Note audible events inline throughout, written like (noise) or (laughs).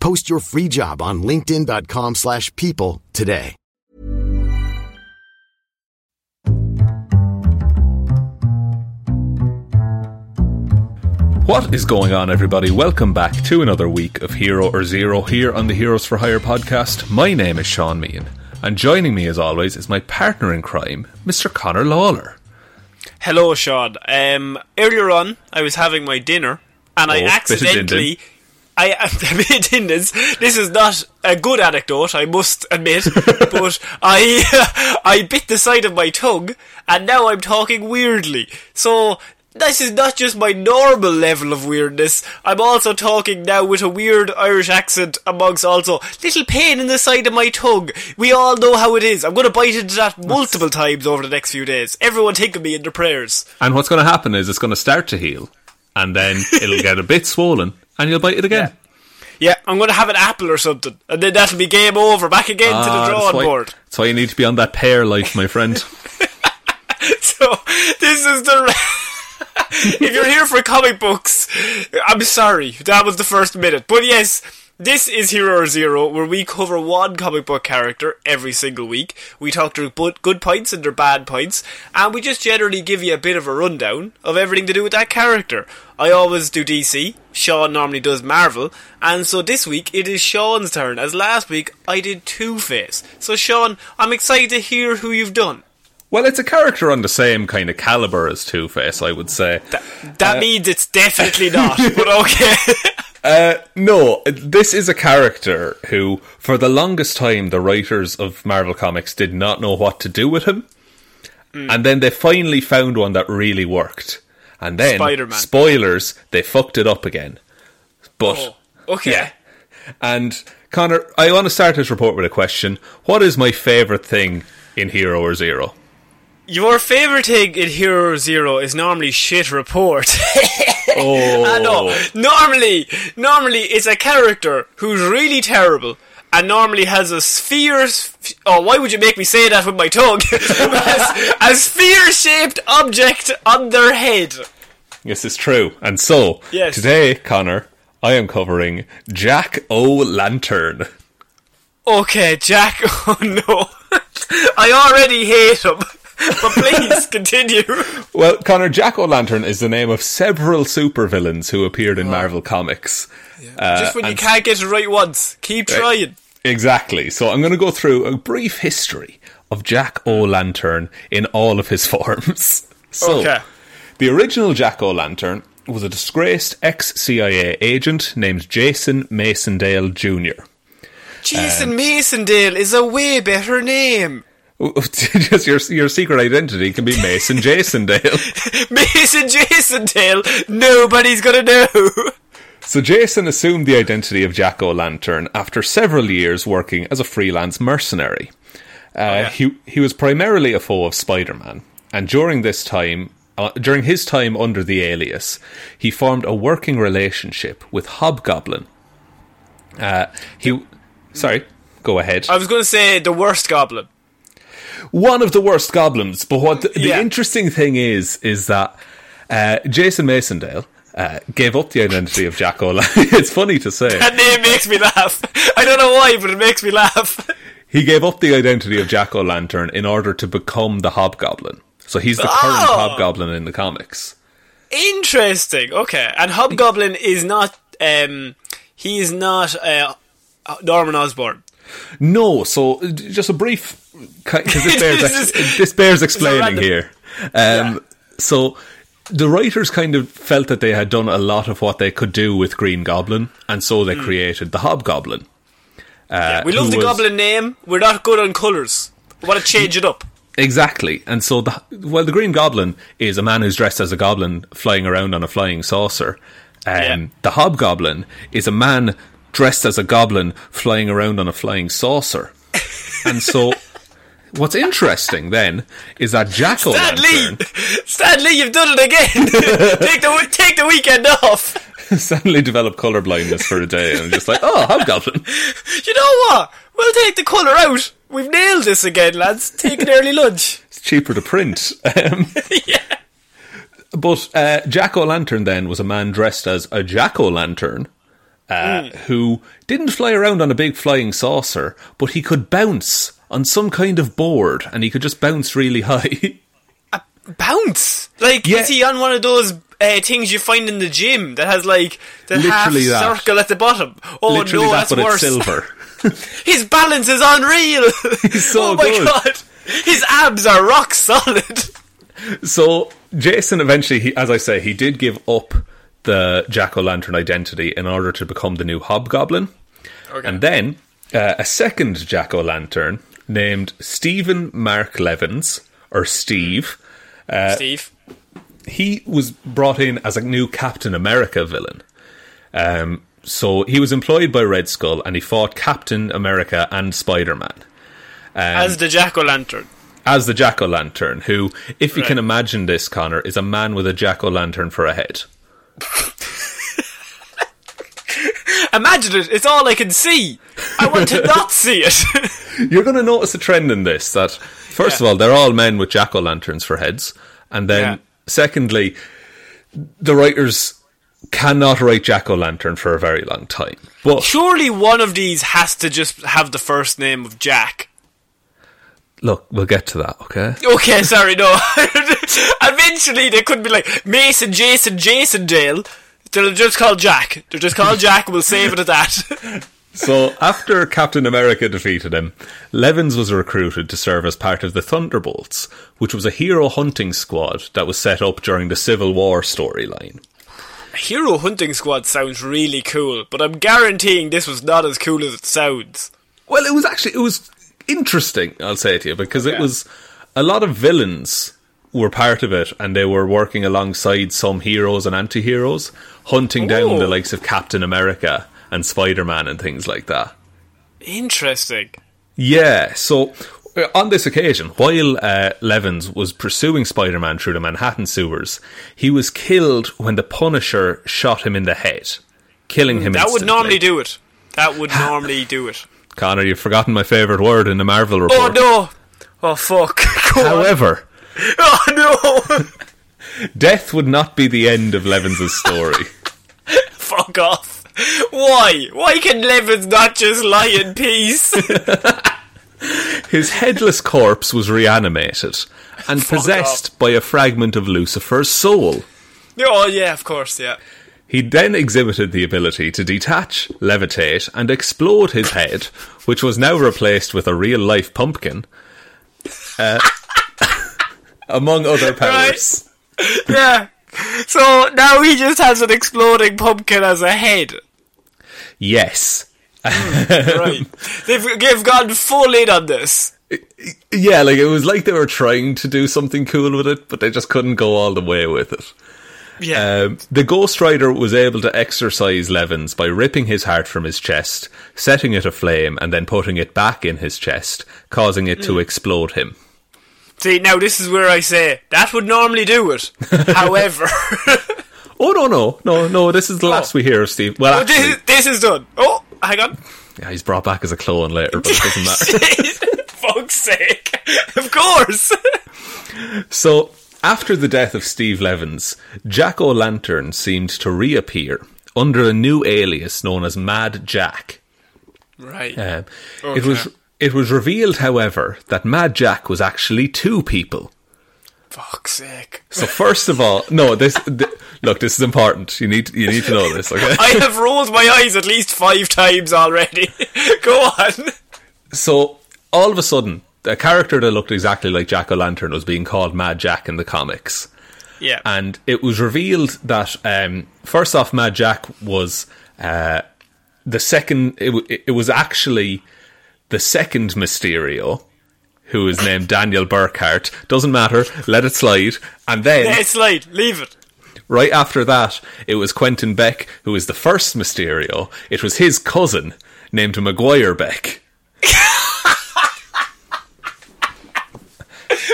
Post your free job on linkedin.com/people slash people today. What is going on, everybody? Welcome back to another week of Hero or Zero here on the Heroes for Hire podcast. My name is Shaun Meighan, and joining me, as always, is my partner in crime, Mr. Connor Lawler. Hello, Shaun. Um, earlier on, I was having my dinner, and I Oh, bit of accidentally. I a bit in this. This is not a good anecdote, I must admit, (laughs) but I (laughs) I bit the side of my tongue, and now I'm talking weirdly. So this is not just my normal level of weirdness. I'm also talking now with a weird Irish accent, amongst also little pain in the side of my tongue. We all know how it is. I'm going to bite into that multiple times over the next few days. Everyone think of me in their prayers. And what's going to happen is it's going to start to heal, and then it'll get a bit swollen, and you'll bite it again. Yeah, I'm going to have an apple or something, and then that'll be game over. Back again to Ah, the that's drawing why- board. That's why you need to be on that pear life, my friend. (laughs) So this is the. (laughs) if you're here for comic books, I'm sorry that was the first minute, but yes. This is Hero Zero, where we cover one comic book character every single week. We talk their good points and their bad points, and we just generally give you a bit of a rundown of everything to do with that character. I always do DC, Shaun normally does Marvel, and so this week it is Shaun's turn, as last week I did Two Face. So, Shaun, I'm excited to hear who you've done. well, it's a character on the same kind of caliber as Two Face, I would say. That Uh, means it's definitely not, but okay. (laughs) (laughs) Uh, no, this is a character who, for the longest time, the writers of Marvel Comics did not know what to do with him. Hmm. And then they finally found one that really worked. And then, Spider-Man. spoilers, they fucked it up again. But, Oh, okay. yeah. And, Connor, I want to start this report with a question. What is my favourite thing in Hero or Zero? Your favourite thing in Hero Zero is normally shit report. Oh, (laughs) I know. Oh. Normally, normally it's a character who's really terrible and normally has a sphere. Oh, why would you make me say that with my tongue? (laughs) a sphere-shaped object on their head. This is true. And so, Yes. today, Connor, I am covering Jack O' Lantern. Okay, Jack. (laughs) Oh no, I already hate him. But please continue. Well, Connor, Jack O' Lantern is the name of several supervillains who appeared in Marvel Comics. Uh, Just when you can't get it right once, keep trying. Exactly. So I'm going to go through a brief history of Jack O' Lantern in all of his (laughs) forms. So, Okay. the original Jack O' Lantern was a disgraced ex CIA agent named Jason Macendale Jr. Jason Macendale is a way better name. (laughs) Just your your secret identity can be Mason Jason Dale. (laughs) Mason Jasondale. Nobody's gonna know. So Jason assumed the identity of Jack O'Lantern after several years working as a freelance mercenary. Uh, He he was primarily a foe of Spider-Man, and during this time, uh, during his time under the alias, he formed a working relationship with Hobgoblin. Uh, he, sorry, go ahead. I was gonna say the worst goblin. One of the worst goblins, but what the, the Yeah. interesting thing is, is that uh, Jason Macendale. Uh, gave up the identity of Jack O'Lantern. (laughs) it's funny to say. That name makes me laugh. I don't know why, but it makes me laugh. (laughs) He gave up the identity of Jack O'Lantern in order to become the Hobgoblin. So he's the current Oh! Hobgoblin in the comics. Interesting. Okay, and Hobgoblin is not. Um, he is not uh, Norman Osborn. No, so uh, just a brief, because (laughs) this bears, This bears explaining here. Um, So the writers kind of felt that they had done a lot of what they could do with Green Goblin, and so they created the Hobgoblin. Uh, We love the was- goblin name. We're not good on colours. We want to change it up. Exactly, and so the well, the Green Goblin is a man who's dressed as a goblin flying around on a flying saucer. Um, Yeah. The Hobgoblin is a man dressed as a goblin flying around on a flying saucer. and so, (laughs) what's interesting then is that Jack Stan Lee, O'Lantern Stan you've done it again. (laughs) take the take the weekend off. (laughs) suddenly developed color blindness for a day and just like, oh, Hobgoblin. You know what? We'll take the colour out. We've nailed this again, lads. Take an early lunch. It's cheaper to print. Um, yeah. But uh, Jack O'Lantern then was a man dressed as a Jack O'Lantern uh, who didn't fly around on a big flying saucer, but he could bounce on some kind of board and he could just bounce really (laughs) high. a Bounce. Like Yeah. is he on one of those uh, things you find in the gym that has like the Literally half that. circle at the bottom? Oh Literally no, that, that's worse. silver. (laughs) (laughs) His balance is unreal. He's so oh my good. god. His abs are rock solid. So Jason eventually, he, as I say, he did give up the Jack O' Lantern identity in order to become the new Hobgoblin, and then uh, a second Jack O' Lantern named Stephen Mark Levins or Steve. Uh, Steve. he was brought in as a new Captain America villain. Um, so he was employed by Red Skull, and he fought Captain America and Spider Man as the Jack O' Lantern. as the Jack O' Lantern. Who, if you Right. can imagine this, Connor, is a man with a Jack O' Lantern for a head. Imagine it, it's all I can see. I want to not see it. (laughs) You're going to notice a trend in this that, first of all, they're all men with jack o' lanterns for heads. And then, Yeah. secondly, the writers cannot write jack o' lantern for a very long time. But Surely one of these has to just have the first name of Jack. look, we'll get to that, okay? Okay, sorry, no. (laughs) Eventually they could be like Mason, Jason, Jason Dale. They're just call Jack. They're just called Jack. We'll save it at that. (laughs) So, after Captain America defeated him, Levins was recruited to serve as part of the Thunderbolts, which was a hero hunting squad that was set up during the Civil War storyline. Hero Hunting Squad sounds really cool, but I'm guaranteeing this was not as cool as it sounds. Well, it was actually it was interesting. I'll say it to you because it was a lot of villains were part of it, and they were working alongside some heroes and anti-heroes, hunting down Oh. the likes of Captain America and Spider Man and things like that. Interesting. Yeah, so uh, on this occasion, while uh, Levins was pursuing Spider Man through the Manhattan sewers, he was killed when the Punisher shot him in the head, killing him. That would normally do it. That would normally do it. Connor, you've forgotten my favourite word in the Marvel report. Oh no! Oh fuck! (laughs) However, (laughs) Oh no! death would not be the end of Levins's story. (laughs) Fuck off! Why? Why can Levins not just lie in peace? (laughs) His headless corpse was reanimated and possessed by a fragment of Lucifer's soul. oh yeah, of course, yeah. He then exhibited the ability to detach, levitate, and explode his head, which was now replaced with a real life pumpkin, uh, among other powers. (laughs) Yeah. So now he just has an exploding pumpkin as a head. Yes. (laughs) right. They've, they've gone full in on this. Yeah, like it was like they were trying to do something cool with it, but they just couldn't go all the way with it. Yeah. Um, the Ghost Rider was able to exorcise Levins by ripping his heart from his chest, setting it aflame, and then putting it back in his chest, causing it to explode him. See, now this is where I say that would normally do it. (laughs) However, Oh no, no, no, no! This is the last we hear of Steve. Well, oh, actually, this, this is done. Oh, hang on. yeah, he's brought back as a clone later, but it doesn't (laughs) matter. (laughs) Fuck's sake. Of course. So, after the death of Steve Levins, Jack O'Lantern seemed to reappear under a new alias known as Mad Jack. right. Um, Okay. It was it was revealed, however, that Mad Jack was actually two people. Fuck's sake. So, first of all, no, this th- look, this is important. You need you need to know this, okay? (laughs) I have rolled my eyes at least five times already. (laughs) Go on. So, all of a sudden, a character that looked exactly like Jack O'Lantern was being called Mad Jack in the comics. Yeah. and it was revealed that um, first off, Mad Jack was uh, the second. It, w- it was actually the second Mysterio, who is named Daniel Berkhart. Doesn't matter. Let it slide. And then Yeah, it's late. Leave it. right after that, it was Quentin Beck, who was the first Mysterio. It was his cousin named Maguire Beck.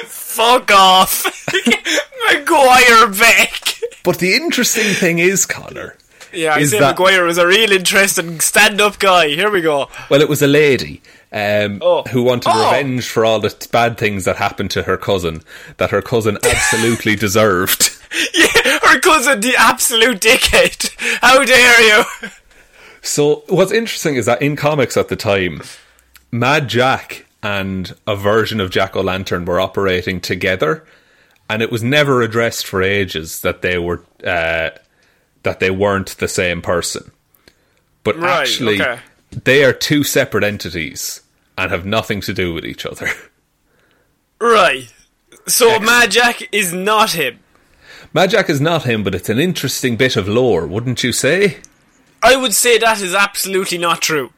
Fuck off. (laughs) Maguire Beck. But the interesting thing is, Connor. Yeah, I is say that- Maguire was a real interesting stand-up guy. Here we go. Well, it was a lady um, Oh. who wanted Oh. revenge for all the bad things that happened to her cousin, that her cousin (laughs) absolutely deserved. (laughs) Yeah, her cousin, the absolute dickhead. How dare you? So, what's interesting is that in comics at the time, Mad Jack and a version of Jack O' Lantern were operating together, and it was never addressed for ages that they were uh, that they weren't the same person. But Right, actually, okay. They are two separate entities and have nothing to do with each other. Right. So Mad Jack is not him. Mad Jack is not him, but it's an interesting bit of lore, wouldn't you say? I would say that is absolutely not true.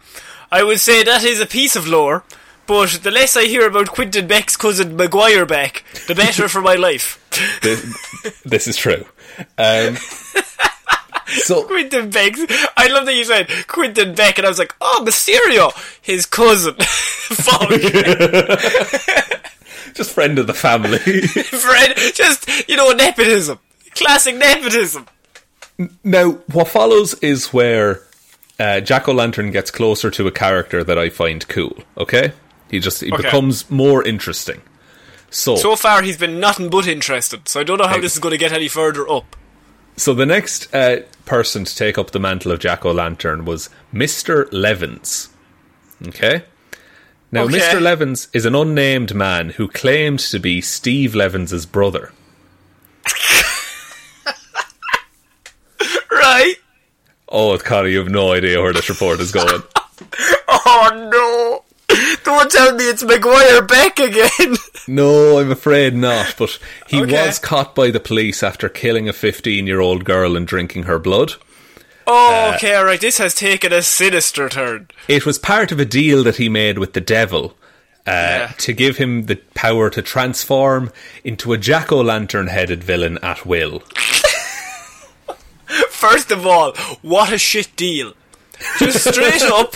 I would say that is a piece of lore, but the less I hear about Quentin Beck's cousin Maguire Beck, the better (laughs) for my life. This, this is true. Um, (laughs) so, (laughs) Quentin Beck. I love that you said Quentin Beck, and I was like, oh, Mysterio, his cousin. (laughs) Fuck. (laughs) just friend of the family. friend, just, you know, nepotism. Classic nepotism. now, what follows is where uh, Jack O' Lantern gets closer to a character that I find cool, okay? He just he Okay. becomes more interesting. So, So far, he's been nothing but interested, so I don't know how this is going to get any further up. So the next uh, person to take up the mantle of Jack O' Lantern was Mr. Levins. Okay? Now, Okay. Mr. Levins is an unnamed man who claimed to be Steve Levins' brother. (laughs) Right? Oh, Connor, you have no idea where this report is going. (laughs) Oh no! Don't tell me it's Maguire Beck again! (laughs) no, I'm afraid not. But he Okay. was caught by the police after killing a 15 year old girl and drinking her blood. Oh, okay, alright, this has taken a sinister turn. It was part of a deal that he made with the devil uh, Yeah. to give him the power to transform into a jack o' lantern headed villain at will. (laughs) First of all, what a shit deal. Just straight (laughs) up,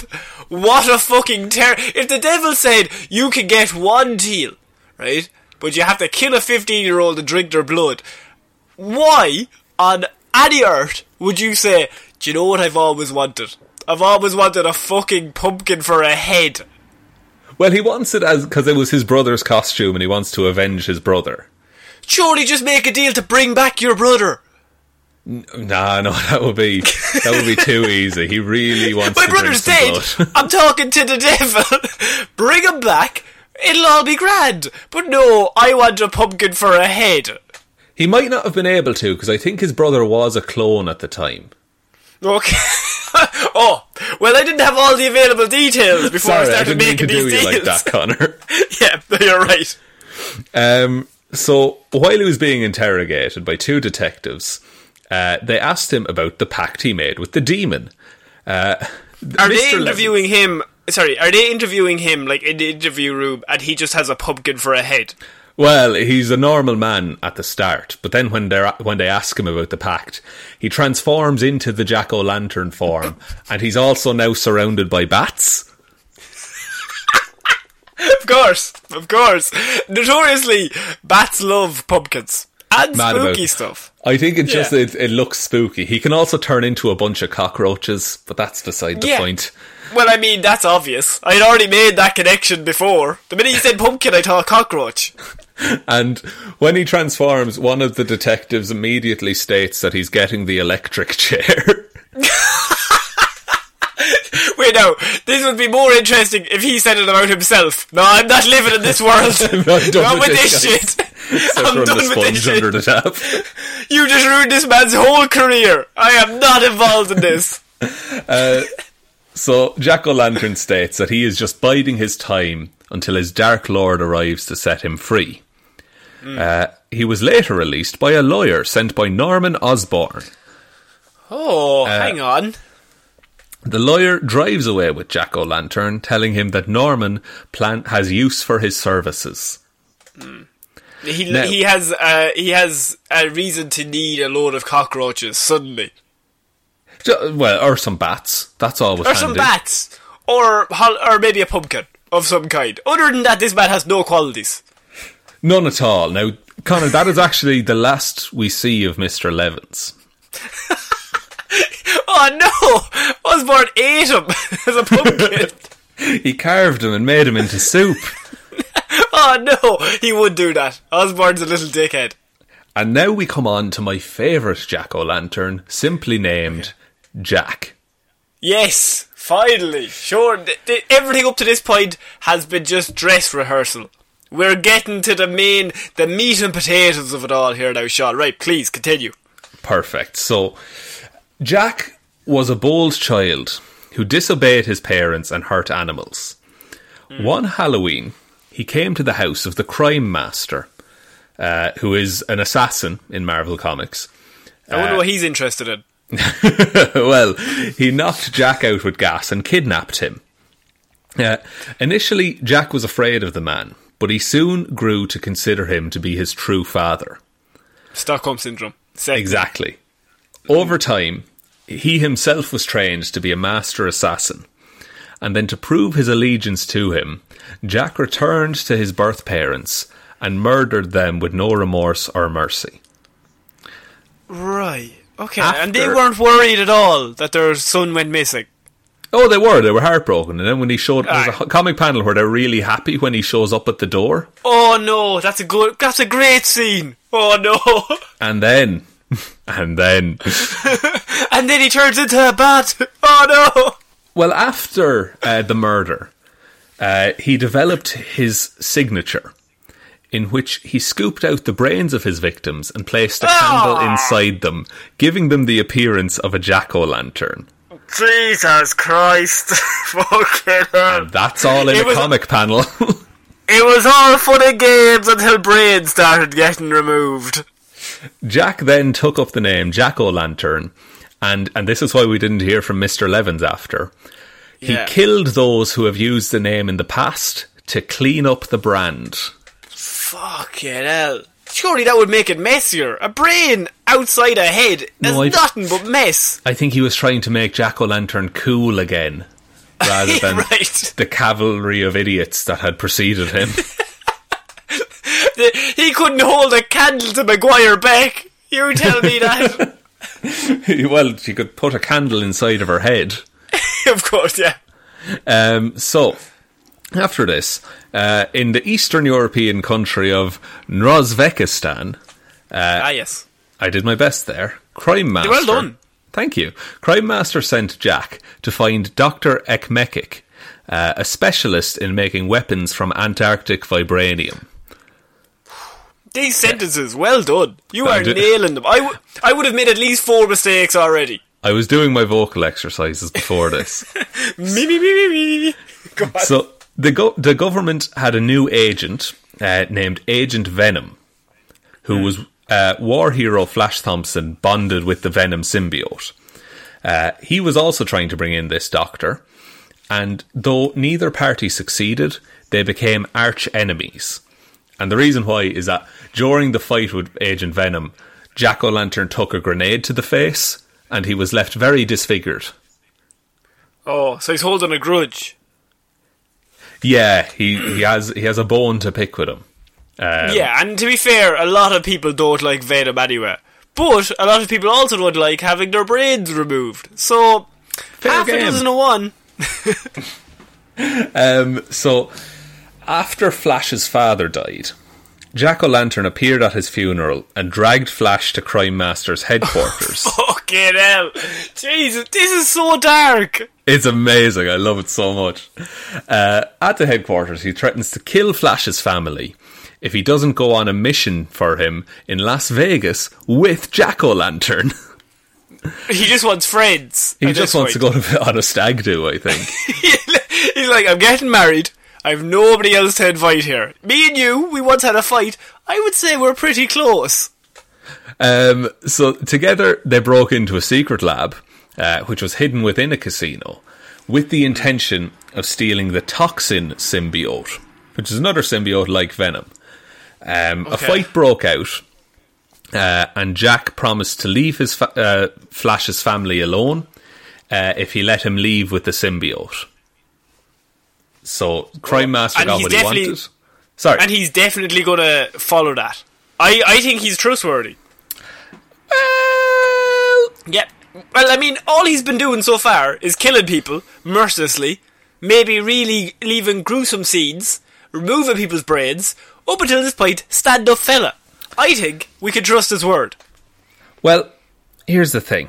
what a fucking terror! If the devil said you can get one deal, right, but you have to kill a 15 year old and drink their blood, why on any earth would you say, do you know what I've always wanted? I've always wanted a fucking pumpkin for a head. Well, he wants it as because it was his brother's costume and he wants to avenge his brother. Surely just make a deal to bring back your brother. Nah, no, (laughs) that would be that would be too easy. He really (laughs) wants My to brother's dead. I'm talking to the devil. (laughs) Bring him back. It'll all be grand. But no, I want a pumpkin for a head. He might not have been able to because I think his brother was a clone at the time. Okay. oh, well, I didn't have all the available details before Sorry, I I started to making do these you deals. like that, Connor. yeah, you're right. Um, so while he was being interrogated by two detectives, uh, they asked him about the pact he made with the demon. Uh, Are Mr. they interviewing him? Sorry, are they interviewing him like in the interview room, and he just has a pumpkin for a head? Well, he's a normal man at the start, but then when they when they ask him about the pact, he transforms into the jack o' lantern form, (laughs) and he's also now surrounded by bats. Of course, of course. Notoriously, bats love pumpkins and Mad spooky stuff. I think it just Yeah. it, it looks spooky. He can also turn into a bunch of cockroaches, but that's beside the Yeah. point. Well, I mean, that's obvious. I had already made that connection before. The minute you said pumpkin, I thought cockroach. (laughs) And when he transforms, one of the detectives immediately states that he's getting the electric (laughs) chair. (laughs) Wait, no. This would be more interesting if he said it about himself. No, I'm not living in this world. Not with with this, this shit. Except (laughs) I'm done the with sponge under the tap. You just ruined this man's whole career. I am not involved in this. (laughs) So Jack O'Lantern states that he is just biding his time until his Dark Lord arrives to set him free. Uh, he was later released by a lawyer sent by Norman Osborn. Oh, Uh, hang on. The lawyer drives away with Jack O'Lantern, telling him that Norman plan- has use for his services. He, now- he has uh, he has a reason to need a load of cockroaches suddenly, Well, or some bats. That's always or handy. some bats, or or maybe a pumpkin of some kind. Other than that, this man has no qualities. None at all. Now, Connor, that is actually the last we see of Mr. Levins. (laughs) Oh no! Osborn ate him as a pumpkin. (laughs) He carved him and made him into soup. (laughs) oh no! He would do that. Osborn's a little dickhead. And now we come on to my favourite Jack O' Lantern, simply named Jack. Yes, finally. Sure, th- th- everything up to this point has been just dress rehearsal. We're getting to the main, the meat and potatoes of it all here now, Shaun. Right, please continue. Perfect. So, Jack was a bold child who disobeyed his parents and hurt animals. Hmm. One Halloween, he came to the house of the crime master, uh, who is an assassin in Marvel Comics. I wonder what he's interested in. (laughs) well, he knocked Jack out with gas and kidnapped him. Uh, initially, Jack was afraid of the man, but he soon grew to consider him to be his true father. Stockholm syndrome. Exactly. Over time, he himself was trained to be a master assassin. And then to prove his allegiance to him, Jack returned to his birth parents and murdered them with no remorse or mercy. Right. Okay. After- And they weren't worried at all that their son went missing. Oh, they were. They were heartbroken. And then when he showed, there's a comic panel where they're really happy when he shows up at the door. Oh no, that's a good, that's a great scene. Oh no. (laughs) And then, (laughs) and then, (laughs) and then he turns into a bat. Oh no. well, after uh, the murder, uh, he developed his signature, in which he scooped out the brains of his victims and placed a candle inside them, giving them the appearance of a jack o' lantern. Jesus Christ. (laughs) Fucking hell. And that's all in It a comic panel. (laughs) It was all fun and games until brains started getting removed. Jack then took up the name Jack o' Lantern, and, and this is why we didn't hear from Mr. Levins after. He Yeah. killed those who have used the name in the past to clean up the brand. Fucking hell. Surely that would make it messier. A brain outside a head. That's No, nothing but mess. I think he was trying to make Jack o' Lantern cool again, rather (laughs) than right. the cavalry of idiots that had preceded him. (laughs) He couldn't hold a candle to Maguire Beck. You tell me that. (laughs) well, she could put a candle inside of her head. (laughs) of course, yeah. Um, so, after this, uh, in the Eastern European country of Nozvekistan, ah, yes. I did my best there. Crime Master. Well done. Thank you. Crime Master sent Jack to find Dr. Ekmekik, uh, a specialist in making weapons from Antarctic vibranium. These sentences, well done. You I are did- nailing them. I, w- I would have made at least four mistakes already. I was doing my vocal exercises before (laughs) this. Me, me, me, me, me. Go on. so, the, go- the government had a new agent uh, named Agent Venom, who was uh, war hero Flash Thompson bonded with the Venom symbiote. Uh, he was also trying to bring in this doctor, and though neither party succeeded, they became arch enemies. And the reason why is that during the fight with Agent Venom, Jack O' Lantern took a grenade to the face, and he was left very disfigured. Oh, so he's holding a grudge. Yeah, he, he has he has a bone to pick with him. Um, yeah, and to be fair, a lot of people don't like Venom anyway. But a lot of people also don't like having their brains removed. So, half game. a dozen of one. (laughs) Um, so, after Flash's father died, Jack O' Lantern appeared at his funeral and dragged Flash to Crime Master's headquarters. (laughs) Fucking hell. Jesus, this is so dark. It's amazing. I love it so much. Uh, at the headquarters, he threatens to kill Flash's family if he doesn't go on a mission for him in Las Vegas with Jack O' Lantern. (laughs) He just wants friends. He just wants to go (laughs) on a stag do, I think. He's like, I'm getting married. I have nobody else to invite here. Me and you, we once had a fight. I would say we're pretty close. Um, so together they broke into a secret lab, uh, which was hidden within a casino, with the intention of stealing the toxin symbiote, which is another symbiote like Venom. Um, A fight broke out, uh, and Jack promised to leave his fa- uh, Flash's family alone uh, if he let him leave with the symbiote. So Crime Master and got he's what he definitely- wanted. Sorry, And he's definitely gonna follow that. I, I think he's trustworthy. well, Yep. Well, I mean, all he's been doing so far is killing people mercilessly, maybe really leaving gruesome scenes, removing people's brains. Up until this point, stand up fella. I think we can trust his word. Well, here's the thing: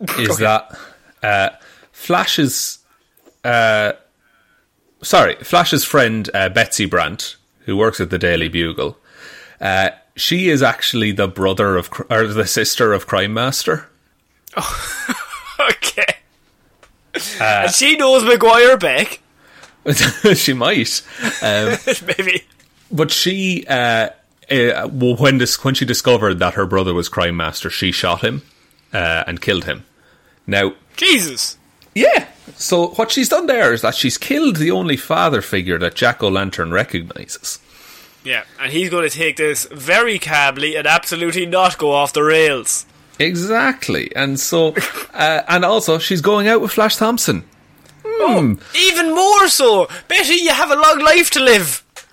(laughs) is that uh, Flash's, uh, sorry, Flash's friend uh, Betsy Brant, who works at the Daily Bugle, uh, she is actually the brother of or the sister of Crime Master. (laughs) Okay. and she knows Maguire Beck. (laughs) she might, um, (laughs) maybe. but she. Uh, uh, when this, when she discovered that her brother was Crime Master, she shot him uh, and killed him. Now, Jesus. Yeah. So what she's done there is that she's killed the only father figure that Jack O' Lantern recognises. Yeah, and he's going to take this very calmly and absolutely not go off the rails. Exactly. And so, (laughs) uh, and also she's going out with Flash Thompson. Even more so. Better you have a long life to live. (laughs)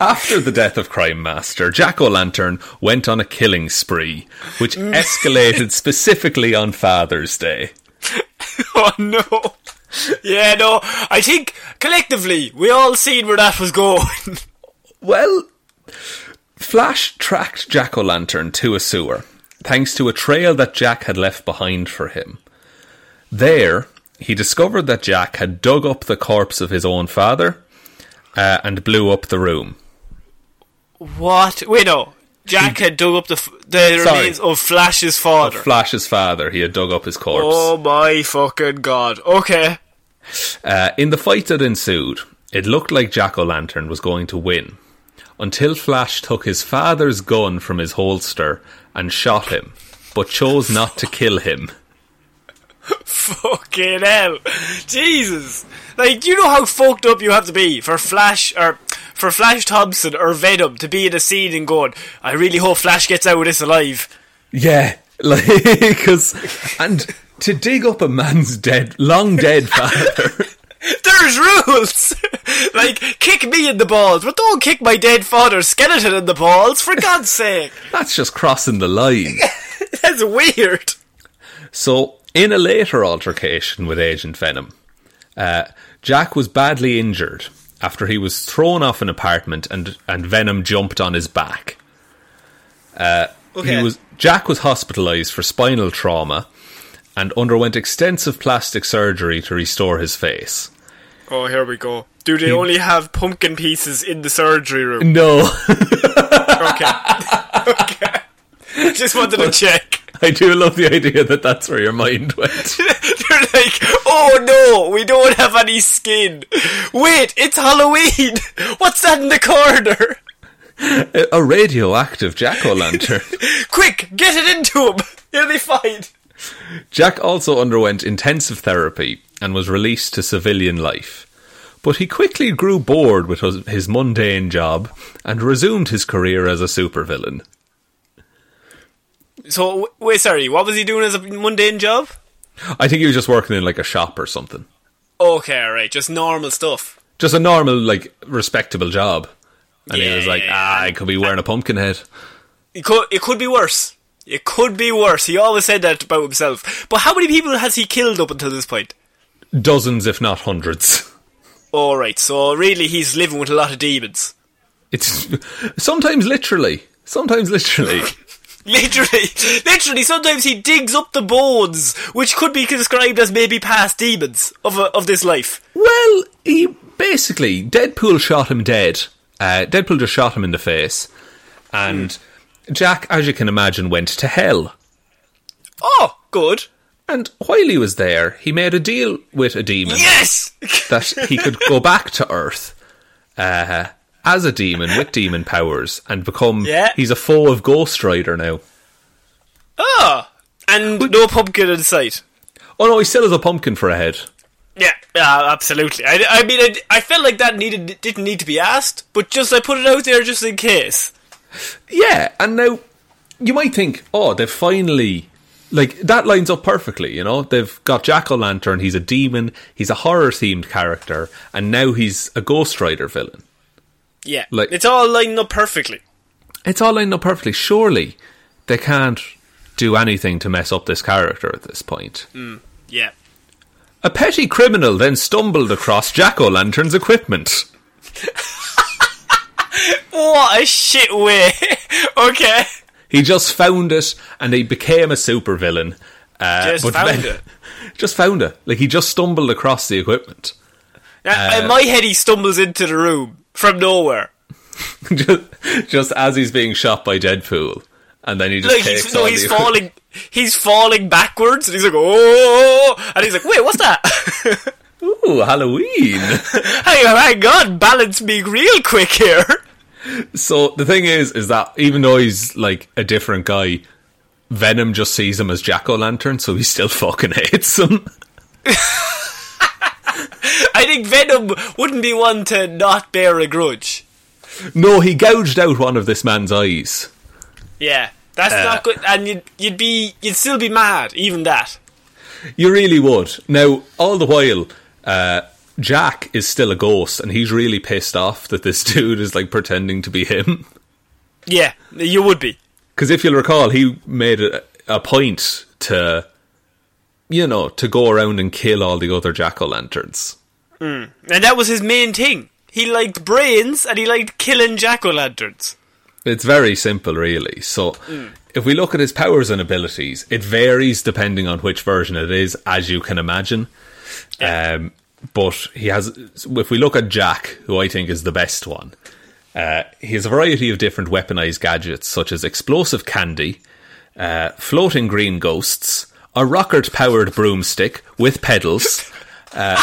After the death of Crime Master, Jack O' Lantern went on a killing spree, which escalated specifically on Father's Day. (laughs) Oh no. Yeah, no. I think collectively we all seen where that was going. (laughs) Well, Flash tracked Jack O' Lantern to a sewer, thanks to a trail that Jack had left behind for him. There, he discovered that Jack had dug up the corpse of his own father uh, and blew up the room. what? Wait, no. Jack had dug up the the Sorry. remains of Flash's father. Flash's father, he had dug up his corpse. oh my fucking god. Okay. Uh, in the fight that ensued, it looked like Jack O' Lantern was going to win until Flash took his father's gun from his holster and shot him, but chose not to kill him. (laughs) Fucking hell. Jesus. Like, you know how fucked up you have to be for Flash, or for Flash Thompson or Venom to be in a scene and going, I really hope Flash gets out of this alive. Yeah, (laughs) like because and to dig up a man's dead, long dead father. (laughs) There's rules! (laughs) like, kick me in the balls, but don't kick my dead father's skeleton in the balls, for God's sake. That's just crossing the line. That's weird. So, in a later altercation with Agent Venom, uh, Jack was badly injured after he was thrown off an apartment and and Venom jumped on his back. Uh, Okay. He was Jack was hospitalized for spinal trauma and underwent extensive plastic surgery to restore his face. Oh, here we go. Do they only have pumpkin pieces in the surgery room? No, (laughs) Okay. (laughs) okay. (laughs) Just wanted to check. (laughs) I do love the idea that that's where your mind went. (laughs) They're like, oh no, we don't have any skin. Wait, it's Halloween. (laughs) What's that in the corner? a radioactive jack o' lantern. Quick, get it into him. He'll be fine. Jack also underwent intensive therapy and was released to civilian life. But he quickly grew bored with his- his mundane job and resumed his career as a supervillain. So, wait, sorry, what was he doing as a mundane job? I think he was just working in like a shop or something. Okay, alright, just normal stuff. Just a normal, like, respectable job. And he was like, ah, I could be wearing a pumpkin head. It could, it could be worse. It could be worse. He always said that about himself. But how many people has he killed up until this point? Dozens, if not hundreds. Alright, so really he's living with a lot of demons. It's sometimes literally. Sometimes literally. (laughs) Literally, literally, sometimes he digs up the bones, which could be described as maybe past demons of a, of this life. Well, he basically Deadpool shot him dead. Uh, Deadpool just shot him in the face, and Jack, as you can imagine, went to hell. Oh, good. And while he was there, he made a deal with a demon Yes! that he could go back to Earth uh, as a demon with demon powers and become. Yeah. He's a foe of Ghost Rider now. oh! And no pumpkin in sight. Oh no, he still has a pumpkin for a head. Yeah, yeah, absolutely. I, I mean, I, I felt like that needed didn't need to be asked, but just I put it out there just in case. Yeah, and now you might think, oh, they've finally like that lines up perfectly. You know, they've got Jack O' Lantern. He's a demon. He's a horror themed character, and now he's a Ghost Rider villain. Yeah, Like- it's all lined up perfectly. It's all lined up perfectly. Surely they can't do anything to mess up this character at this point. Yeah. A petty criminal then stumbled across Jack O' Lantern's equipment. (laughs) What a shit way. (laughs) okay. He just found it, and he became a supervillain. Uh, Just found it. (laughs) Just found it. Like he just stumbled across the equipment. Now, in my head, he stumbles into the room from nowhere. (laughs) just, just as he's being shot by Deadpool, and then he just Like takes he's no, he's the falling. (laughs) He's falling backwards, and he's like, "Oh!" And he's like, "Wait, what's that?" (laughs) Ooh, Halloween! hang on, hang on, balance me real quick here. so the thing is, is that even though he's like a different guy, Venom just sees him as Jack O' Lantern, so he still fucking hates him. I think Venom wouldn't be one to not bear a grudge. no, he gouged out one of this man's eyes. Yeah, that's not good, and you'd you'd be you'd still be mad, even that. You really would. Now, all the while, uh, Jack is still a ghost, and he's really pissed off that this (laughs) dude is like pretending to be him. Yeah, you would be. Because if you'll recall, he made a, a point to, you know, to go around and kill all the other jack o' lanterns. And that was his main thing. He liked brains and he liked killing jack o' lanterns. It's very simple, really. So, if we look at his powers and abilities, it varies depending on which version it is, as you can imagine. Um, but he has, if we look at Jack, who I think is the best one, uh, he has a variety of different weaponized gadgets, such as explosive candy, uh, floating green ghosts, a rocket powered broomstick with pedals, (laughs) uh,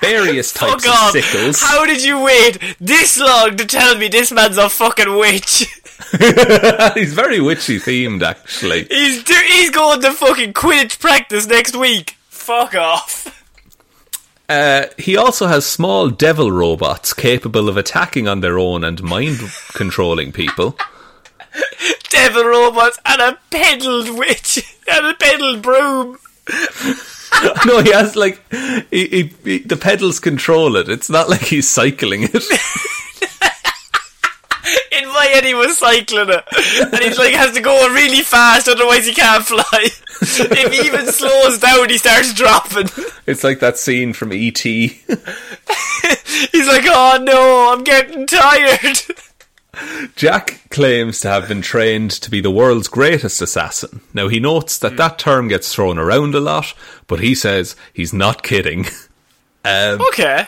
various (laughs) types Fuck of off! sickles. How did you wait this long to tell me this man's a fucking witch? (laughs) He's very witchy themed, actually. he's do- he's going to fucking Quidditch practice next week. Fuck off. Uh, he also has small devil robots capable of attacking on their own and mind controlling people. (laughs) Devil robots and a pedalled witch and a pedalled broom. (laughs) no, he has like he, he, he, the pedals control it. It's not like he's cycling it. (laughs) In my head, he was cycling it, and he's like has to go really fast, otherwise he can't fly. (laughs) if he even slows down, he starts dropping. It's like that scene from E ET. He's like, "Oh no, I'm getting tired." Jack claims to have been trained to be the world's greatest assassin. Now he notes that that term gets thrown around a lot, but he says he's not kidding. (laughs) Um, Okay.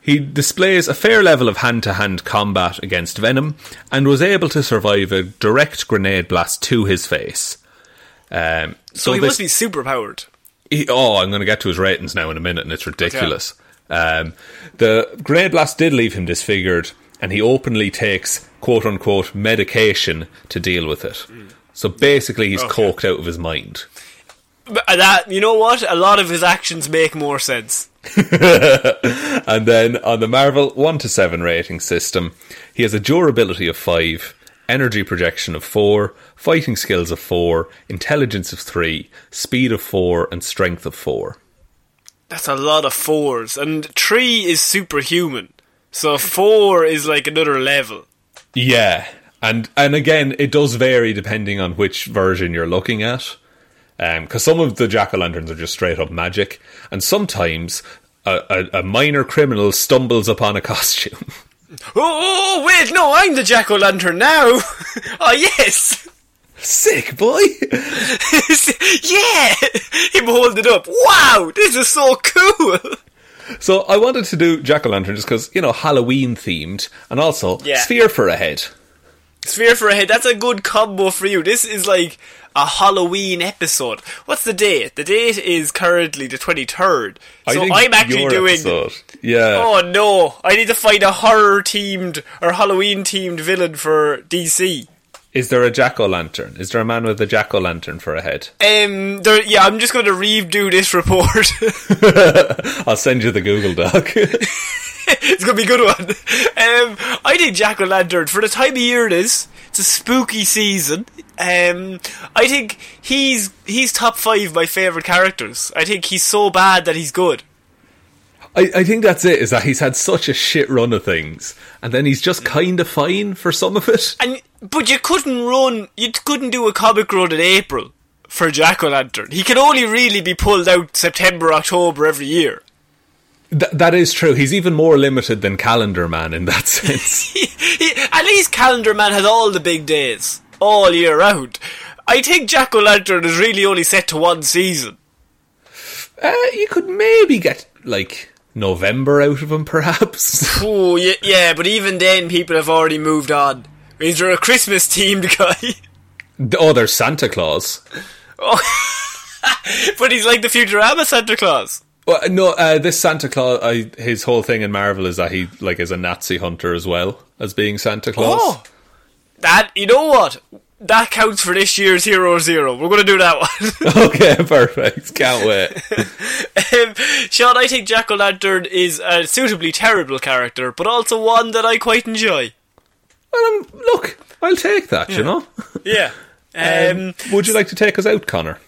He displays a fair level of hand to hand combat against Venom and was able to survive a direct grenade blast to his face. Um, So, he this- must be super powered. he- oh, I'm going to get to his ratings now in a minute, and it's ridiculous. Um, the grenade blast did leave him disfigured, and he openly takes quote unquote medication to deal with it. So basically, he's coked out of his mind. But uh, that you know what? A lot of his actions make more sense. (laughs) and then on the Marvel 1 to 7 rating system, he has a durability of 5, energy projection of 4, fighting skills of 4, intelligence of 3, speed of 4, and strength of 4. That's a lot of fours, and three is superhuman, so four is like another level. Yeah, and and again, it does vary depending on which version you're looking at. Because um, some of the jack o' lanterns are just straight up magic, and sometimes a, a, a minor criminal stumbles upon a (laughs) costume. Oh, oh, oh, wait, no, I'm the jack o' lantern now. (laughs) oh, yes. Sick boy. (laughs) yeah, him holding it up. Wow, this is so cool. So I wanted to do jack o' lantern just because you know Halloween themed, and also Yeah. sphere for a head. Sphere for a head. That's a good combo for you. This is like a Halloween episode. What's the date? The date is currently the twenty third. So I'm actually doing. episode. Yeah. Oh no! I need to find a horror themed or Halloween themed villain for DC. Is there a jack o' lantern? Is there a man with a jack o' lantern for a head? Um, there, yeah, I'm just going to redo this report. (laughs) I'll send you the Google Doc. (laughs) it's going to be a good one. Um, I think Jack o' Lantern for the time of year it is. It's a spooky season. Um, I think he's he's top five of my favorite characters. I think he's so bad that he's good. I, I think that's it. Is that he's had such a shit run of things, and then he's just kind of fine for some of it. And but you couldn't run, you couldn't do a comic run in April for Jack o' Lantern. He can only really be pulled out September, October every year. Th- that is true. He's even more limited than Calendar Man in that (laughs) sense. (laughs) He, he, at least Calendar Man has all the big days all year round. I think Jack o' Lantern is really only set to one season. uh, you could maybe get like November out of him, (laughs) perhaps. Oh yeah, yeah, but even then, people have already moved on. Is there a Christmas themed (laughs) guy? oh, there's Santa Claus. Oh. (laughs) but he's like the Futurama Santa Claus. Well, no, uh, this Santa Claus, I, his whole thing in Marvel is that he like is a Nazi hunter as well as being Santa Claus. Oh, that you know what? That counts for this year's Hero Zero. We're going to do that one. (laughs) okay, perfect. Can't wait. um, Shaun, I think Jack o' Lantern is a suitably terrible character, but also one that I quite enjoy. Well, um, look, I'll take that. You know. Yeah. (laughs) Um, would you like to take us out, Connor?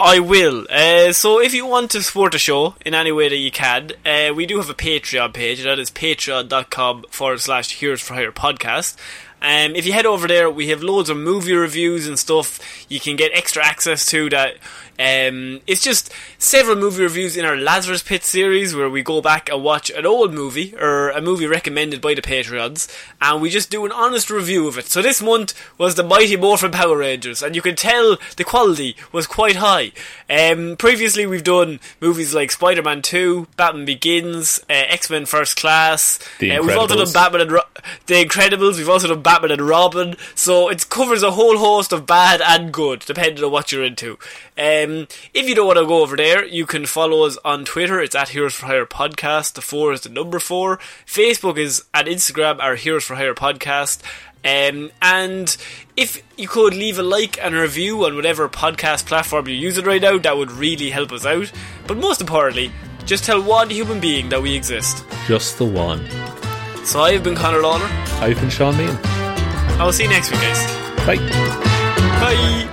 I will. Uh, so if you want to support the show in any way that you can, uh, we do have a Patreon page. That is patreon.com forward slash Heroes for Hire podcast. Um, if you head over there, we have loads of movie reviews and stuff you can get extra access to that. Um, it's just several movie reviews in our Lazarus Pit series where we go back and watch an old movie or a movie recommended by the Patreons and we just do an honest review of it. So this month was the Mighty Morphin Power Rangers and you can tell the quality was quite high. Um, previously we've done movies like Spider-Man 2, Batman Begins, uh, X-Men First Class. Uh, we've also done Batman and Ro- The Incredibles. We've also done Batman and Robin. So it covers a whole host of bad and good, depending on what you're into. Um, if you don't want to go over there, you can follow us on Twitter. It's at Heroes for Hire Podcast. The four is the number four. Facebook is and Instagram are Heroes for Hire Podcast. Um, and if you could leave a like and a review on whatever podcast platform you're using right now, that would really help us out. But most importantly, just tell one human being that we exist. Just the one. So I have been Connor Lawler. I've been Shaun Meighan. I will see you next week, guys. Bye. Bye.